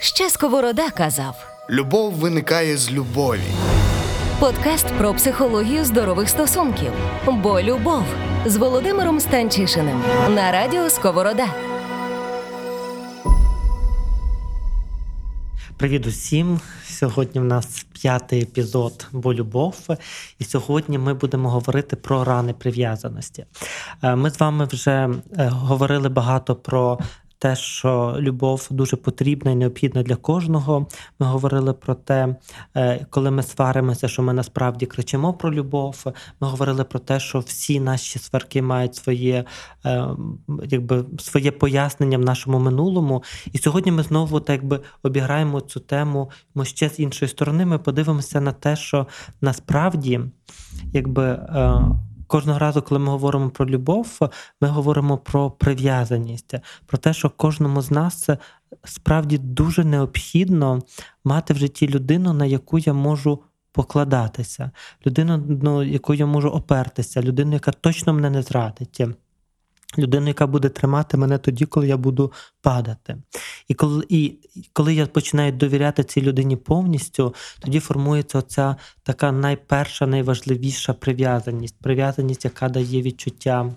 Ще сковорода казав. Любов виникає з любові. Подкаст про психологію здорових стосунків. Бо любов з Володимиром Станчишиним на радіо Сковорода. Привіт усім! Сьогодні в нас п'ятий епізод «Бо любов. І сьогодні ми будемо говорити про рани прив'язаності. Е, Ми з вами вже е, говорили багато про те, що любов дуже потрібна і необхідна для кожного. Ми говорили про те, е, коли ми сваримося, що ми насправді кричимо про любов. Ми говорили про те, що всі наші сварки мають своє, е, якби, своє пояснення в нашому минулому. І сьогодні ми знову так якби обіграємо цю тему ми ще з іншої сторони. Ми подивимося на те, що насправді, якби. Е, Кожного разу, коли ми говоримо про любов, ми говоримо про прив'язаність, про те, що кожному з нас справді дуже необхідно мати в житті людину, на яку я можу покладатися, людину, ну, яку я можу опертися, людину, яка точно мене не зрадить. Людину, яка буде тримати мене тоді, коли я буду падати. І коли і коли я починаю довіряти цій людині повністю, тоді формується оця така найперша, найважливіша прив'язаність. Прив'язаність, яка дає відчуття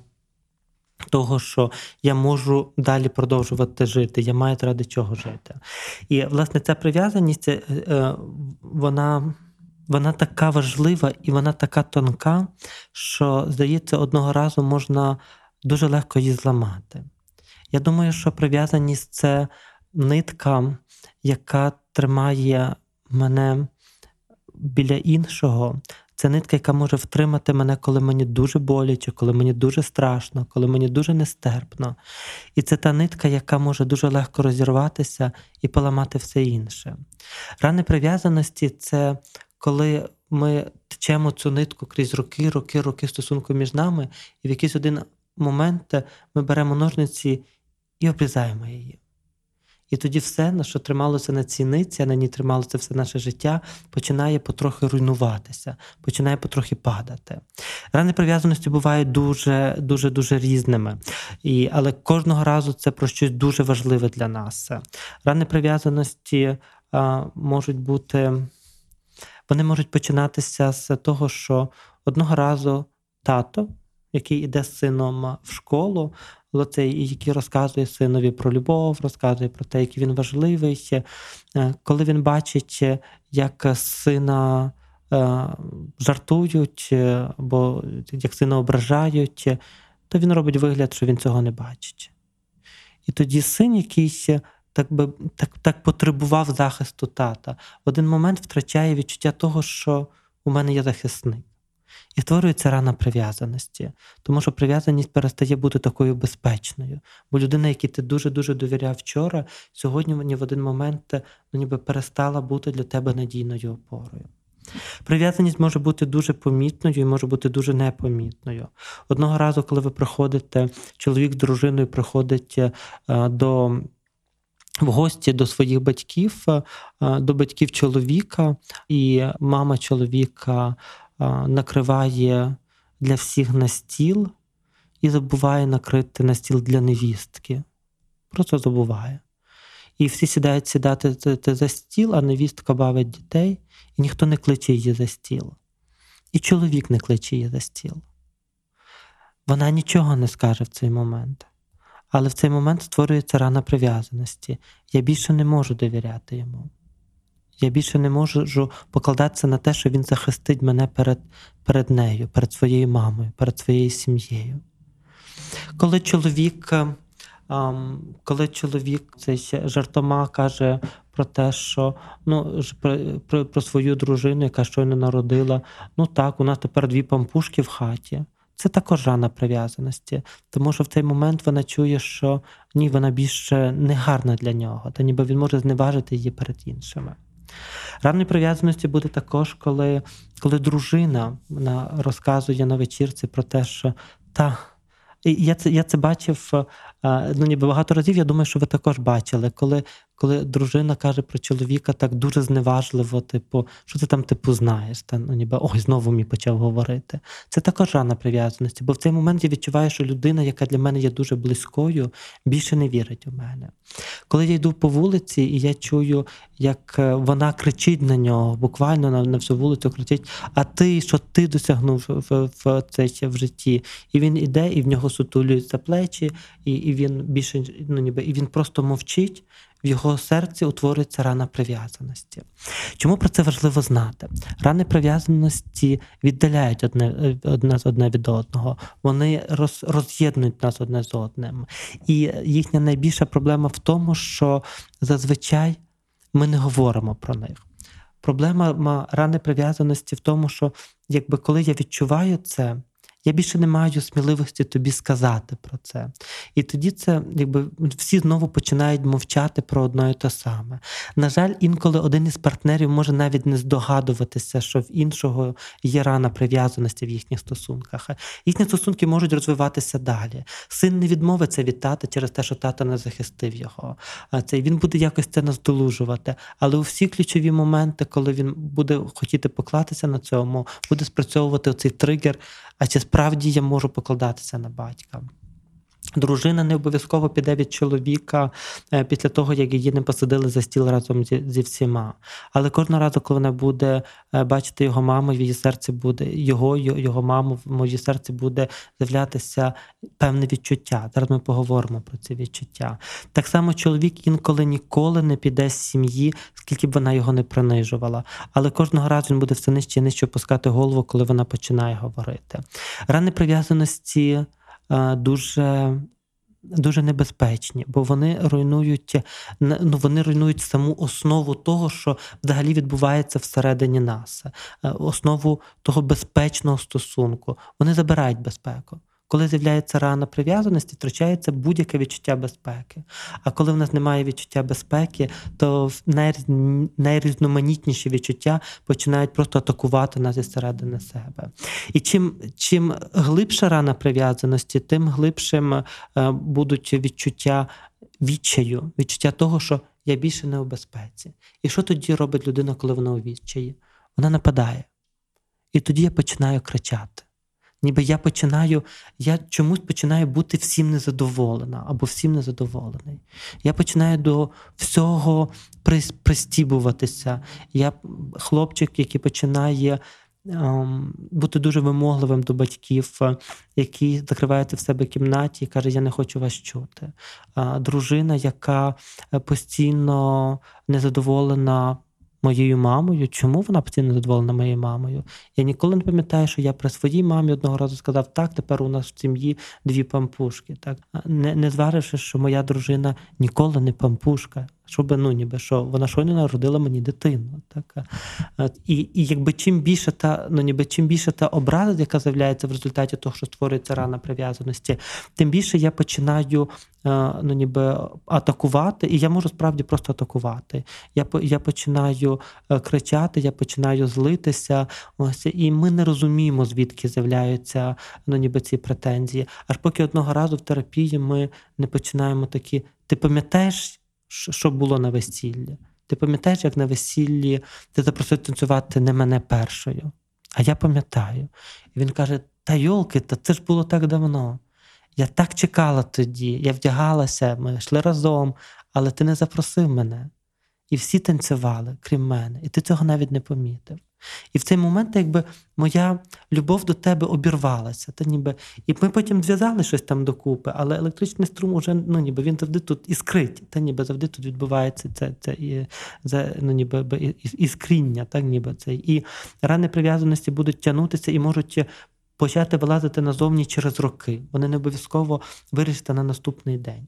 того, що я можу далі продовжувати жити, я маю ради чого жити. І, власне, ця прив'язаність, е, е, вона. Вона така важлива і вона така тонка, що, здається, одного разу можна дуже легко її зламати. Я думаю, що прив'язаність це нитка, яка тримає мене біля іншого. Це нитка, яка може втримати мене, коли мені дуже боляче, коли мені дуже страшно, коли мені дуже нестерпно. І це та нитка, яка може дуже легко розірватися і поламати все інше. Рани прив'язаності це коли ми течемо цю нитку крізь роки, роки, роки стосунку між нами, і в якийсь один момент ми беремо ножниці і обрізаємо її. І тоді все, на що трималося на цій ниці, а на ній трималося все наше життя, починає потрохи руйнуватися, починає потрохи падати. Рани прив'язаності бувають дуже дуже дуже різними. І, Але кожного разу це про щось дуже важливе для нас. Рани прив'язаності а, можуть бути, вони можуть починатися з того, що одного разу тато який іде з сином в школу, цей, який розказує синові про любов, розказує про те, який він важливий. Е, коли він бачить, як сина е, жартують, або як сина ображають, то він робить вигляд, що він цього не бачить. І тоді син якийсь так би так, так потребував захисту тата, в один момент втрачає відчуття того, що у мене є захисник. І створюється рана прив'язаності, тому що прив'язаність перестає бути такою безпечною. Бо людина, якій ти дуже-дуже довіряв вчора, сьогодні в один момент ну, ніби перестала бути для тебе надійною опорою. Прив'язаність може бути дуже помітною і може бути дуже непомітною. Одного разу, коли ви приходите, чоловік з дружиною приходить до в гості до своїх батьків, до батьків чоловіка, і мама чоловіка накриває для всіх на стіл і забуває накрити на стіл для невістки. Просто забуває. І всі сідають сідати за стіл, а невістка бавить дітей, і ніхто не кличе її за стіл. І чоловік не кличе її за стіл. Вона нічого не скаже в цей момент. Але в цей момент створюється рана прив'язаності. Я більше не можу довіряти йому. Я більше не можу покладатися на те, що він захистить мене перед перед нею, перед своєю мамою, перед своєю сім'єю. Коли чоловік коли чоловік цей жартома каже про те, що ну, про, про, про свою дружину, яка щойно народила, ну так, у нас тепер дві пампушки в хаті. Це також рана прив'язаності, тому що в цей момент вона чує, що ні, вона більше не гарна для нього, та ніби він може зневажити її перед іншими. Ранної прив'язаності буде також, коли коли дружина вона розказує на вечірці про те, що та. І я це я це бачив ну, ніби багато разів. Я думаю, що ви також бачили, коли коли дружина каже про чоловіка так дуже зневажливо, типу, що ти там типу знаєш? Та ну ніби ой, знову мені почав говорити. Це також рана прив'язаності, бо в цей момент я відчуваю, що людина, яка для мене є дуже близькою, більше не вірить у мене. Коли я йду по вулиці, і я чую, як е, вона кричить на нього, буквально на, на всю вулицю кричить: А ти що ти досягнув в, в, це в житті? І він іде, і в нього сутулюються плечі, і, і він більше ну ніби і він просто мовчить. В його серці утворюється рана прив'язаності. Чому про це важливо знати? Рани прив'язаності віддаляють одне одне з одне від одного, вони роз, роз'єднують нас одне з одним. І їхня найбільша проблема в тому, що зазвичай ми не говоримо про них. Проблема рани прив'язаності в тому, що якби коли я відчуваю це, я більше не маю сміливості тобі сказати про це. І тоді це, якби всі знову починають мовчати про одно і те саме. На жаль, інколи один із партнерів може навіть не здогадуватися, що в іншого є рана прив'язаності в їхніх стосунках. Їхні стосунки можуть розвиватися далі. Син не відмовиться від тата через те, що тата не захистив його. Це він буде якось це наздолужувати. Але у всі ключові моменти, коли він буде хотіти поклатися на цьому, буде спрацьовувати оцей тригер. А чи справді я можу покладатися на батька? Дружина не обов'язково піде від чоловіка е, після того, як її не посадили за стіл разом зі, зі всіма. Але кожного разу, коли вона буде е, бачити його маму, в її серці буде його, його маму, в моїй серці буде з'являтися певне відчуття. Зараз ми поговоримо про ці відчуття. Так само чоловік інколи ніколи не піде з сім'ї, скільки б вона його не принижувала. Але кожного разу він буде все нижче і нижче опускати голову, коли вона починає говорити. Рани прив'язаності. Е, дуже дуже небезпечні, бо вони руйнують ну, вони руйнують саму основу того, що взагалі відбувається всередині нас, е, основу того безпечного стосунку. Вони забирають безпеку. Коли з'являється рана прив'язаності, втрачається будь-яке відчуття безпеки. А коли в нас немає відчуття безпеки, то найрізноманітніші відчуття починають просто атакувати нас із середини себе. І чим чим глибша рана прив'язаності, тим глибшим е, будуть відчуття відчаю, відчуття того, що я більше не у безпеці. І що тоді робить людина, коли вона у відчаї? Вона нападає. І тоді я починаю кричати. Ніби я починаю, я чомусь починаю бути всім незадоволена або всім незадоволений. Я починаю до всього пристібуватися. Я хлопчик, який починає ем, бути дуже вимогливим до батьків, який закривається в себе кімнаті і каже: Я не хочу вас чути. Дружина, яка е, постійно незадоволена моєю мамою. Чому вона постійно задоволена моєю мамою? Я ніколи не пам'ятаю, що я при своїй мамі одного разу сказав, так, тепер у нас в сім'ї дві пампушки. Так? Не не зваривши, що моя дружина ніколи не пампушка щоб ну ніби що вона щойно народила мені дитину. Так? І і якби чим більше та ну ніби чим більше та образа, яка з'являється в результаті того, що створюється рана прив'язаності, тим більше я починаю ну ніби атакувати, і я можу справді просто атакувати. Я я починаю е, кричати, я починаю злитися. Ось і ми не розуміємо, звідки з'являються ну ніби ці претензії. Аж поки одного разу в терапії ми не починаємо такі. Ти пам'ятаєш, що було на весіллі. Ти пам'ятаєш, як на весіллі ти запросив танцювати не мене першою, а я пам'ятаю. І він каже: Та йолки, та це ж було так давно. Я так чекала тоді, я вдягалася, ми йшли разом, але ти не запросив мене. І всі танцювали, крім мене, і ти цього навіть не помітив. І в цей момент, якби моя любов до тебе обірвалася. Та ніби, І ми потім зв'язали щось там докупи, але електричний струм уже ну, ніби він завжди тут іскрить, та ніби завжди тут відбувається це це і, це, ну, ніби, іскріння, так, ніби це. І рани прив'язаності будуть тягнутися і можуть почати вилазити назовні через роки. Вони не обов'язково вирішаться на наступний день.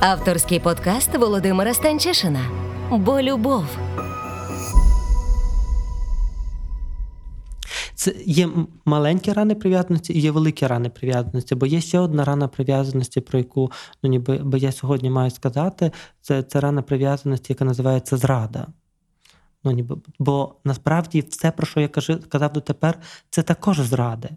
Авторський подкаст Володимира Станчишина. Бо любов. Це є маленькі рани прив'язаності і є великі рани прив'язаності, бо є ще одна рана прив'язаності, про яку ну, ніби бо я сьогодні маю сказати, це це рана прив'язаності, яка називається зрада. Ну, ніби, Бо насправді все, про що я казав дотепер, це також зради.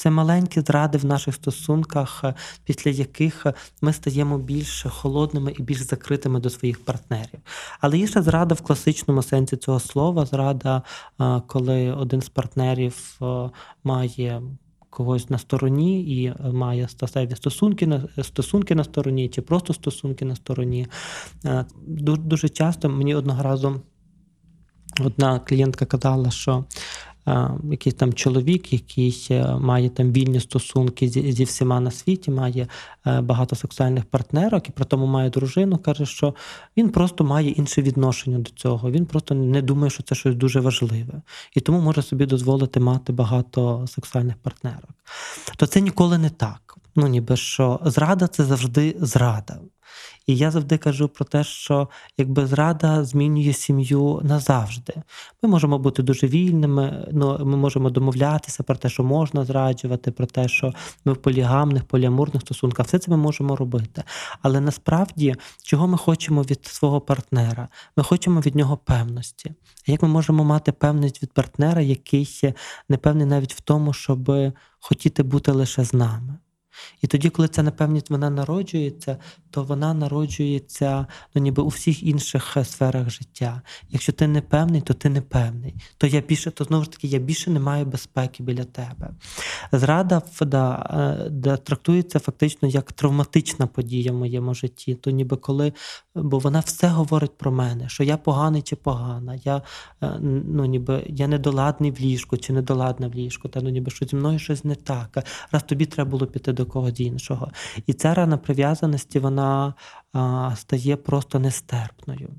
Це маленькі зради в наших стосунках, е, після яких ми стаємо більш холодними і більш закритими до своїх партнерів. Але є ще зрада в класичному сенсі цього слова. Зрада, е, коли один з партнерів е, має когось на стороні і має статеві стосунки на стосунки на стороні, чи просто стосунки на стороні. Дуже часто мені одного разу одна клієнтка казала, що якийсь там чоловік, який е, має там вільні стосунки зі, зі всіма на світі, має е, багато сексуальних партнерок і при тому має дружину, каже, що він просто має інше відношення до цього. Він просто не думає, що це щось дуже важливе, і тому може собі дозволити мати багато сексуальних партнерок. То це ніколи не так. Ну ніби що зрада це завжди зрада. І я завжди кажу про те, що якби зрада змінює сім'ю назавжди. Ми можемо бути дуже вільними, ну ми можемо домовлятися про те, що можна зраджувати, про те, що ми в полігамних, поліамурних стосунках, все це ми можемо робити. Але насправді, чого ми хочемо від свого партнера? Ми хочемо від нього певності. Як ми можемо мати певність від партнера, який не певний навіть в тому, щоб хотіти бути лише з нами? І тоді, коли ця непевність вона народжується, то вона народжується ну, ніби у всіх інших е, сферах життя. Якщо ти не певний, то ти не певний. То я більше, то знову ж таки я більше не маю безпеки біля тебе. Зрада да, е, да, трактується фактично як травматична подія в моєму житті. То ніби коли, бо вона все говорить про мене, що я поганий чи погана, я е, ну, ніби я недоладний в ліжку чи недоладна в ліжку, та ну ніби що зі мною щось не так. Раз тобі треба було піти до когось іншого. І ця рана прив'язаності вона а, стає просто нестерпною.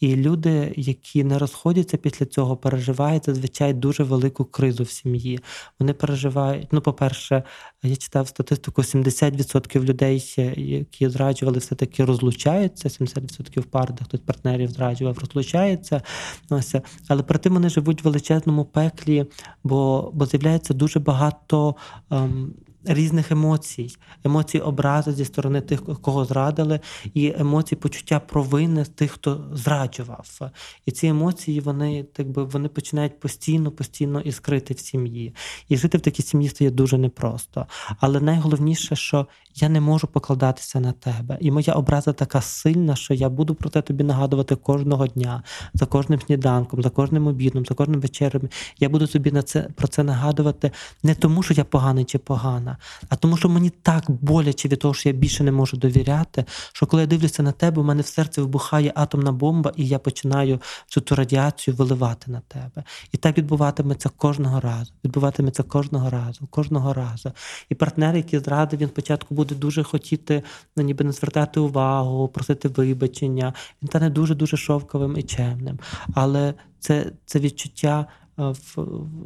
І люди, які не розходяться після цього, переживають зазвичай дуже велику кризу в сім'ї. Вони переживають. Ну, по-перше, я читав статистику: 70% людей, які зраджували, все-таки розлучаються. 70% пар, де хтось партнерів зраджував, розлучається. Ось. Але при тим вони живуть в величезному пеклі, бо бо з'являється дуже багато. Ем, різних емоцій, емоцій образи зі сторони тих, кого зрадили, і емоції почуття провини тих, хто зраджував. І ці емоції вони так би вони починають постійно, постійно іскрити в сім'ї. І жити в такій сім'ї стає дуже непросто. Але найголовніше, що я не можу покладатися на тебе. І моя образа така сильна, що я буду про те тобі нагадувати кожного дня, за кожним сніданком, за кожним обідом, за кожним вечерем. Я буду тобі на це про це нагадувати не тому, що я поганий чи погана, а тому, що мені так боляче від того, що я більше не можу довіряти, що коли я дивлюся на тебе, у мене в серці вибухає атомна бомба, і я починаю цю ту радіацію виливати на тебе. І так відбуватиметься кожного разу. Відбуватиметься кожного разу, кожного разу. І партнер, який зрадив, він спочатку буде дуже хотіти ну, ніби не звертати увагу, просити вибачення. Він стане дуже дуже шовковим і чемним. Але це, це відчуття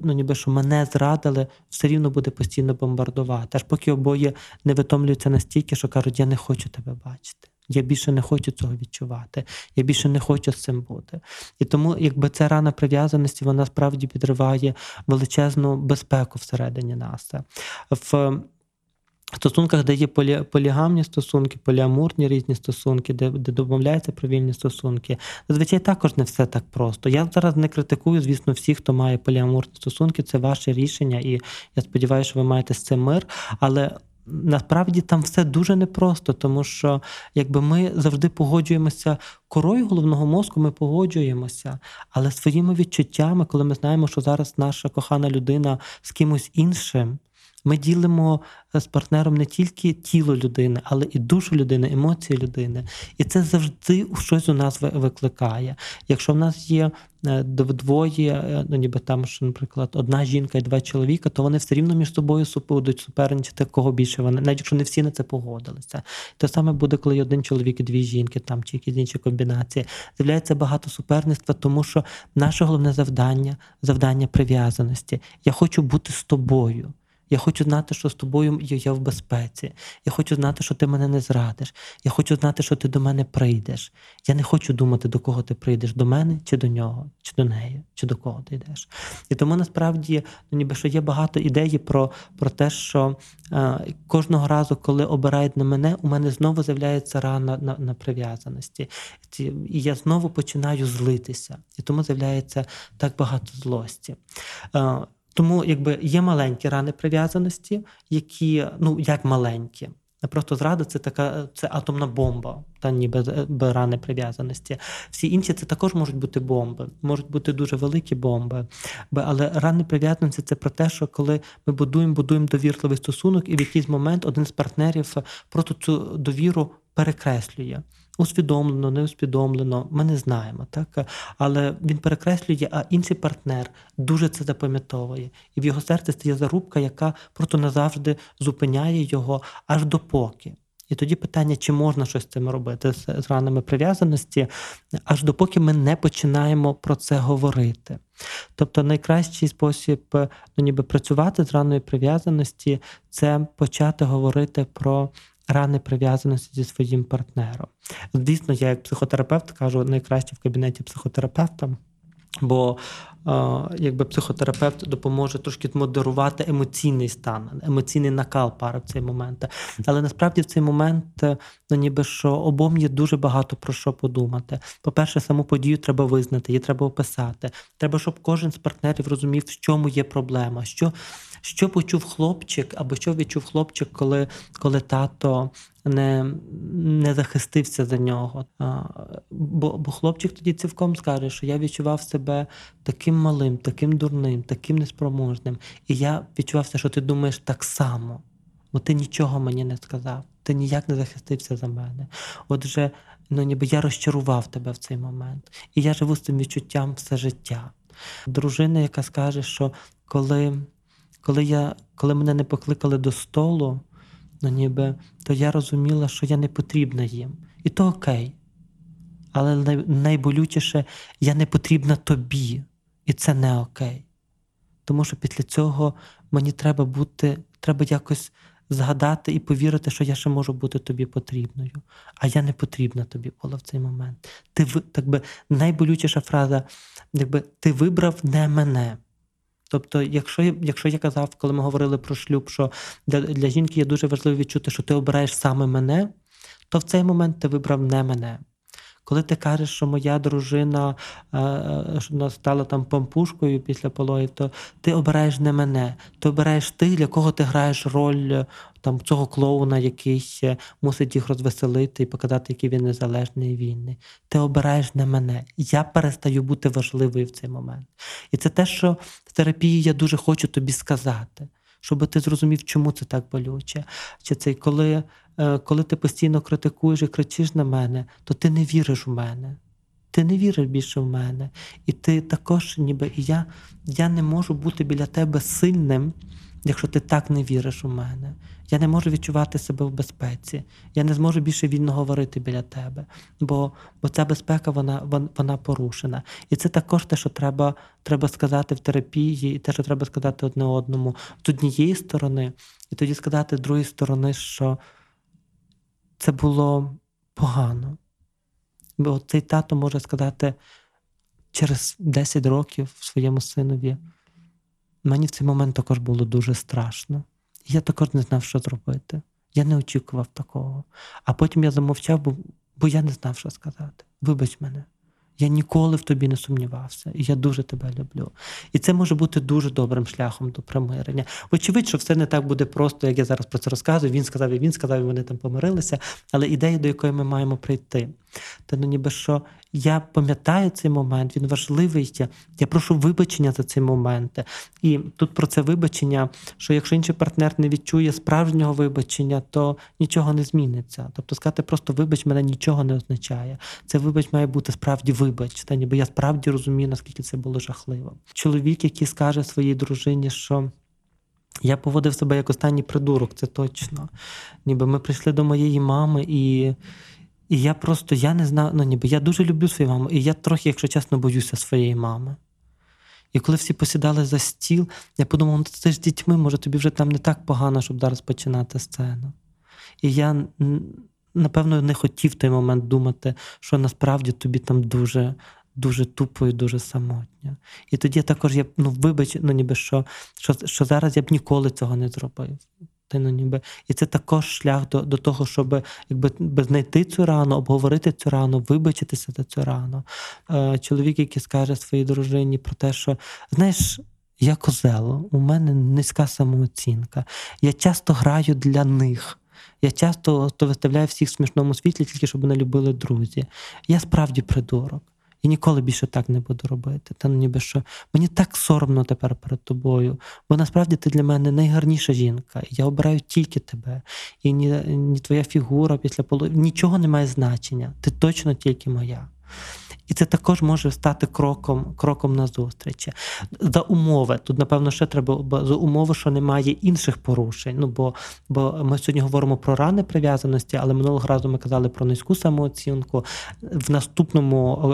ну ніби що мене зрадили, все рівно буде постійно бомбардувати. Аж поки обоє не витомлюються настільки, що кажуть, я не хочу тебе бачити. Я більше не хочу цього відчувати, я більше не хочу з цим бути. І тому, якби ця рана прив'язаності, вона справді підриває величезну безпеку всередині нас. В в стосунках, де є полі, полігамні стосунки, поліамурні різні стосунки, де де домовляються про вільні стосунки, зазвичай також не все так просто. Я зараз не критикую, звісно, всіх, хто має поліамурні стосунки, це ваше рішення, і я сподіваюся, що ви маєте з цим мир. Але насправді там все дуже непросто, тому що якби ми завжди погоджуємося корою головного мозку, ми погоджуємося, але своїми відчуттями, коли ми знаємо, що зараз наша кохана людина з кимось іншим. Ми ділимо е, з партнером не тільки тіло людини, але і душу людини, емоції людини. І це завжди щось у нас викликає. Якщо в нас є е, двоє, е, ну ніби там, що, наприклад, одна жінка і два чоловіка, то вони все рівно між собою будуть суперничати, кого більше вони, навіть якщо не всі на це погодилися. Те саме буде, коли один чоловік і дві жінки, там чи якісь інші комбінації. З'являється багато суперництва, тому що наше головне завдання завдання прив'язаності. Я хочу бути з тобою. Я хочу знати, що з тобою я в безпеці. Я хочу знати, що ти мене не зрадиш. Я хочу знати, що ти до мене прийдеш. Я не хочу думати, до кого ти прийдеш, до мене чи до нього, чи до неї, чи до кого ти йдеш. І тому насправді ну, ніби що є багато ідей про про те, що е, кожного разу, коли обирають на мене, у мене знову з'являється рана на, на прив'язаності. І я знову починаю злитися. І тому з'являється так багато злості. Е, Тому якби є маленькі рани прив'язаності, які ну як маленькі. Просто зрада це така це атомна бомба, та ніби без рани прив'язаності. Всі інші це також можуть бути бомби, можуть бути дуже великі бомби. Але рани прив'язаності це про те, що коли ми будуємо, будуємо довірливий стосунок, і в якийсь момент один з партнерів просто цю довіру перекреслює усвідомлено, неусвідомлено, ми не знаємо, так але він перекреслює, а інший партнер дуже це запам'ятовує, і в його серці стає зарубка, яка просто назавжди зупиняє його аж допоки. І тоді питання, чи можна щось з цим робити з ранами прив'язаності, аж допоки ми не починаємо про це говорити. Тобто найкращий спосіб ну, ніби працювати з раною прив'язаності це почати говорити про рани прив'язаності зі своїм партнером. Звісно, я як психотерапевт кажу найкраще в кабінеті психотерапевта. Бо якби психотерапевт допоможе трошки модерувати емоційний стан, емоційний накал пари в цей момент. Але насправді в цей момент, ну ніби що обом є дуже багато про що подумати. По-перше, саму подію треба визнати, її треба описати. Треба, щоб кожен з партнерів розумів, в чому є проблема, що що почув хлопчик, або що відчув хлопчик, коли коли тато не не захистився за нього. А, Бо бо хлопчик тоді цілком скаже, що я відчував себе таким малим, таким дурним, таким неспроможним. І я відчувався, що ти думаєш так само, бо ти нічого мені не сказав, ти ніяк не захистився за мене. Отже, ну ніби я розчарував тебе в цей момент. І я живу з цим відчуттям все життя. Дружина, яка скаже, що коли коли я, коли мене не покликали до столу, ну ніби, то я розуміла, що я не потрібна їм. І то окей. Але найболючіше, я не потрібна тобі. І це не окей. Тому що після цього мені треба бути, треба якось згадати і повірити, що я ще можу бути тобі потрібною. А я не потрібна тобі була в цей момент. Ти так би найболючіша фраза, якби ти вибрав не мене. Тобто, якщо якщо я казав, коли ми говорили про шлюб, що для для жінки є дуже важливо відчути, що ти обираєш саме мене, то в цей момент ти вибрав не мене. Коли ти кажеш, що моя дружина е, е, стала там пампушкою після пологів, то ти обираєш не мене, ти обираєш тих, для кого ти граєш роль е, там цього клоуна, який мусить їх розвеселити і показати, який він незалежний і вільний. Ти обираєш не мене. Я перестаю бути важливою в цей момент. І це те, що в терапії я дуже хочу тобі сказати, щоб ти зрозумів, чому це так болюче. Чи це коли Е, коли ти постійно критикуєш і кричиш на мене, то ти не віриш в мене. Ти не віриш більше в мене. І ти також, ніби і я, я не можу бути біля тебе сильним, якщо ти так не віриш у мене. Я не можу відчувати себе в безпеці. Я не зможу більше вільно говорити біля тебе, бо бо ця безпека вона вона порушена. І це також те, що треба треба сказати в терапії, і те, що треба сказати одне одному з однієї сторони, і тоді сказати з другої сторони, що це було погано. Бо цей тато може сказати через 10 років своєму синові. Мені в цей момент також було дуже страшно. Я також не знав, що зробити. Я не очікував такого. А потім я замовчав, бо, бо я не знав, що сказати. Вибач мене. Я ніколи в тобі не сумнівався, і я дуже тебе люблю. І це може бути дуже добрим шляхом до примирення. Очевидь, що все не так буде просто, як я зараз про це розказую. Він сказав, і він сказав, і вони там помирилися. Але ідея, до якої ми маємо прийти, та ну ніби що я пам'ятаю цей момент, він важливий. Я прошу вибачення за цей момент. І тут про це вибачення, що якщо інший партнер не відчує справжнього вибачення, то нічого не зміниться. Тобто сказати просто вибач мене нічого не означає. Це вибач має бути справді вибач. Та ніби я справді розумію, наскільки це було жахливо. Чоловік, який скаже своїй дружині, що. Я поводив себе як останній придурок, це точно. Ніби ми прийшли до моєї мами, і і я просто я не знаю, ну ніби я дуже люблю свою маму, і я трохи, якщо чесно, боюся своєї мами. І коли всі посідали за стіл, я подумав, ну ти ж з дітьми, може тобі вже там не так погано, щоб зараз починати сцену. І я, напевно, не хотів в той момент думати, що насправді тобі там дуже дуже тупо і дуже самотньо. І тоді також я ну, вибач, ну ніби що, що, що зараз я б ніколи цього не зробив ну, ніби. І це також шлях до до того, щоб якби знайти цю рану, обговорити цю рану, вибачитися за цю рану. Е, Чоловік, який скаже своїй дружині про те, що знаєш, Я козел, у мене низька самооцінка. Я часто граю для них. Я часто то виставляю всіх в смішному світлі, тільки щоб мене любили друзі. Я справді придурок. І ніколи більше так не буду робити. Та ну ніби що мені так соромно тепер перед тобою, бо насправді ти для мене найгарніша жінка. Я обираю тільки тебе. І ні, ні твоя фігура після полу нічого не має значення. Ти точно тільки моя. І це також може стати кроком кроком на зустрічі. За умови. Тут, напевно, ще треба за умови, що немає інших порушень. Ну, бо бо ми сьогодні говоримо про рани прив'язаності, але минулого разу ми казали про низьку самооцінку. В наступному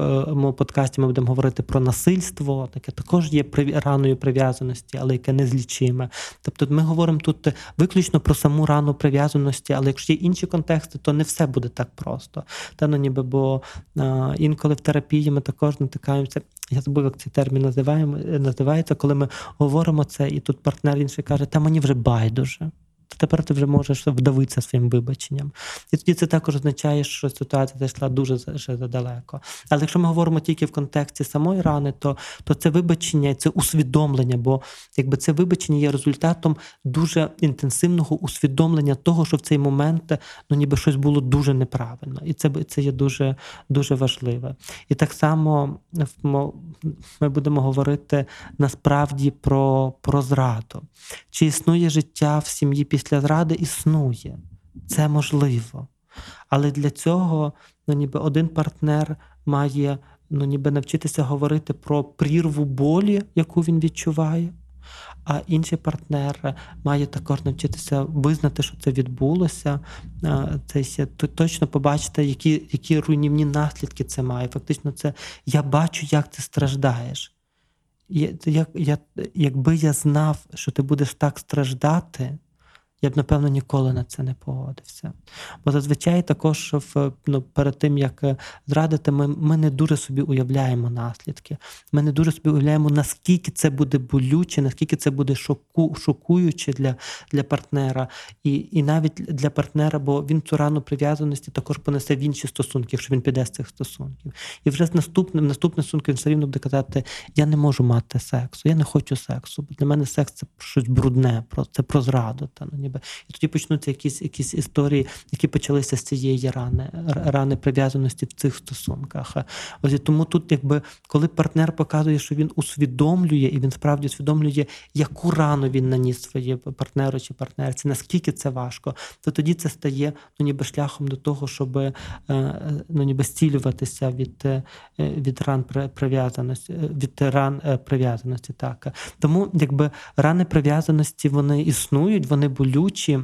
е, подкасті ми будемо говорити про насильство, таке також є раною прив'язаності, але яке незлічиме. Тобто ми говоримо тут виключно про саму рану прив'язаності, але якщо є інші контексти, то не все буде так просто. Та ну ніби бо а, інколи в терапії терапії ми також натикаємося. Я забув, як цей термін називаємо, називається, коли ми говоримо це, і тут партнер інший каже, та мені вже байдуже тепер ти вже можеш вдавитися своїм вибаченням. І тоді це також означає, що ситуація зайшла дуже задалеко. Але якщо ми говоримо тільки в контексті самої рани, то то це вибачення, це усвідомлення, бо якби це вибачення є результатом дуже інтенсивного усвідомлення того, що в цей момент ну ніби щось було дуже неправильно. І це це є дуже дуже важливе. І так само ми будемо говорити насправді про, про зраду. Чи існує життя в сім'ї після зради існує. Це можливо. Але для цього ну, ніби один партнер має ну, ніби навчитися говорити про прірву болі, яку він відчуває, а інший партнер має також навчитися визнати, що це відбулося, це точно побачити, які які руйнівні наслідки це має. Фактично, це я бачу, як ти страждаєш. Як, як, Якби я знав, що ти будеш так страждати, я б, напевно, ніколи на це не погодився. Бо зазвичай також в, ну, перед тим, як е, зрадити, ми ми не дуже собі уявляємо наслідки. Ми не дуже собі уявляємо, наскільки це буде болюче, наскільки це буде шоку, шокуюче для для партнера. І і навіть для партнера, бо він цю рану прив'язаності також понесе в інші стосунки, якщо він піде з цих стосунків. І вже з наступним наступним стосунком він все рівно буде казати: Я не можу мати сексу, я не хочу сексу. Бо для мене секс це щось брудне, це про зраду. Та, ну, ніби. І тоді почнуться якісь якісь історії, які почалися з цієї рани, рани прив'язаності в цих стосунках. Ось і тому тут, якби коли партнер показує, що він усвідомлює, і він справді усвідомлює, яку рану він наніс своєму партнеру чи партнерці, наскільки це важко, то тоді це стає ну, ніби шляхом до того, щоб е, ну, ніби зцілюватися від е, від ран прив'язаності, від ран е, прив'язаності. Так. Тому якби рани прив'язаності вони існують, вони болють болючі.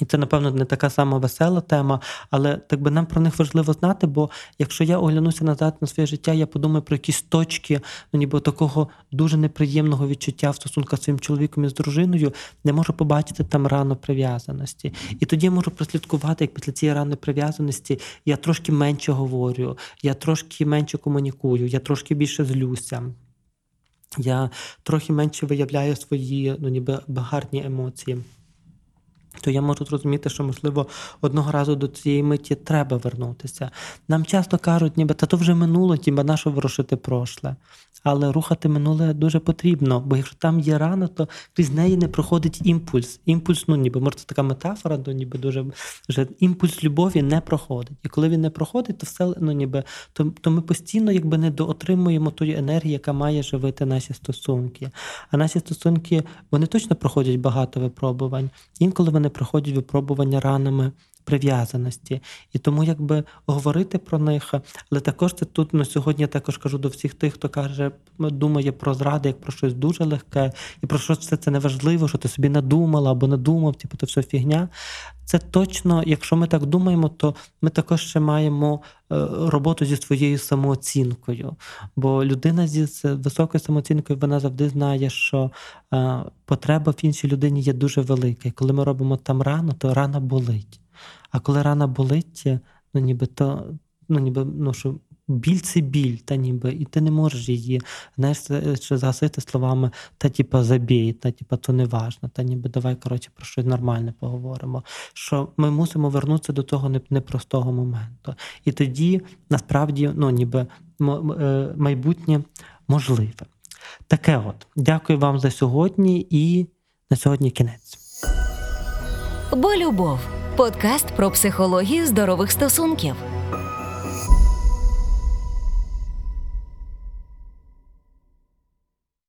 І це, напевно, не така сама весела тема, але так би нам про них важливо знати, бо якщо я оглянуся назад на своє життя, я подумаю про якісь точки, ну ніби такого дуже неприємного відчуття в стосунках з своїм чоловіком і з дружиною, не можу побачити там рану прив'язаності. І тоді я можу прослідкувати, як після цієї рани прив'язаності я трошки менше говорю, я трошки менше комунікую, я трошки більше злюся. Я трохи менше виявляю свої ну, ніби гарні емоції то я можу зрозуміти, що, можливо, одного разу до цієї миті треба вернутися. Нам часто кажуть, ніби та то вже минуло, ніби нащо ворушити прошле. Але рухати минуле дуже потрібно, бо якщо там є рана, то крізь неї не проходить імпульс. Імпульс, ну ніби може це така метафора, то ніби дуже вже імпульс любові не проходить. І коли він не проходить, то все ну ніби то, то ми постійно якби не доотримуємо тої енергії, яка має живити наші стосунки. А наші стосунки вони точно проходять багато випробувань. Інколи вони проходять випробування ранами прив'язаності. І тому якби говорити про них, але також це тут на сьогодні я також кажу до всіх тих, хто каже, думає про зради як про щось дуже легке, і про що це це неважливо, що ти собі надумала або надумав, типу, то все фігня. Це точно, якщо ми так думаємо, то ми також ще маємо е, роботу зі своєю самооцінкою. Бо людина зі високою самооцінкою вона завжди знає, що е, потреба в іншій людині є дуже велика. І коли ми робимо там рано, то рана болить. А коли рана болить, ну ніби то, ну ніби ну що біль це біль, та ніби, і ти не можеш її знаєш, що згасити словами та типа забій, та типа то не важно, та ніби давай коротше про щось нормальне поговоримо. Що ми мусимо вернутися до того непростого моменту. І тоді насправді ну ніби е, майбутнє можливе. Таке от. Дякую вам за сьогодні і на сьогодні кінець. Бо любов подкаст про психологію здорових стосунків.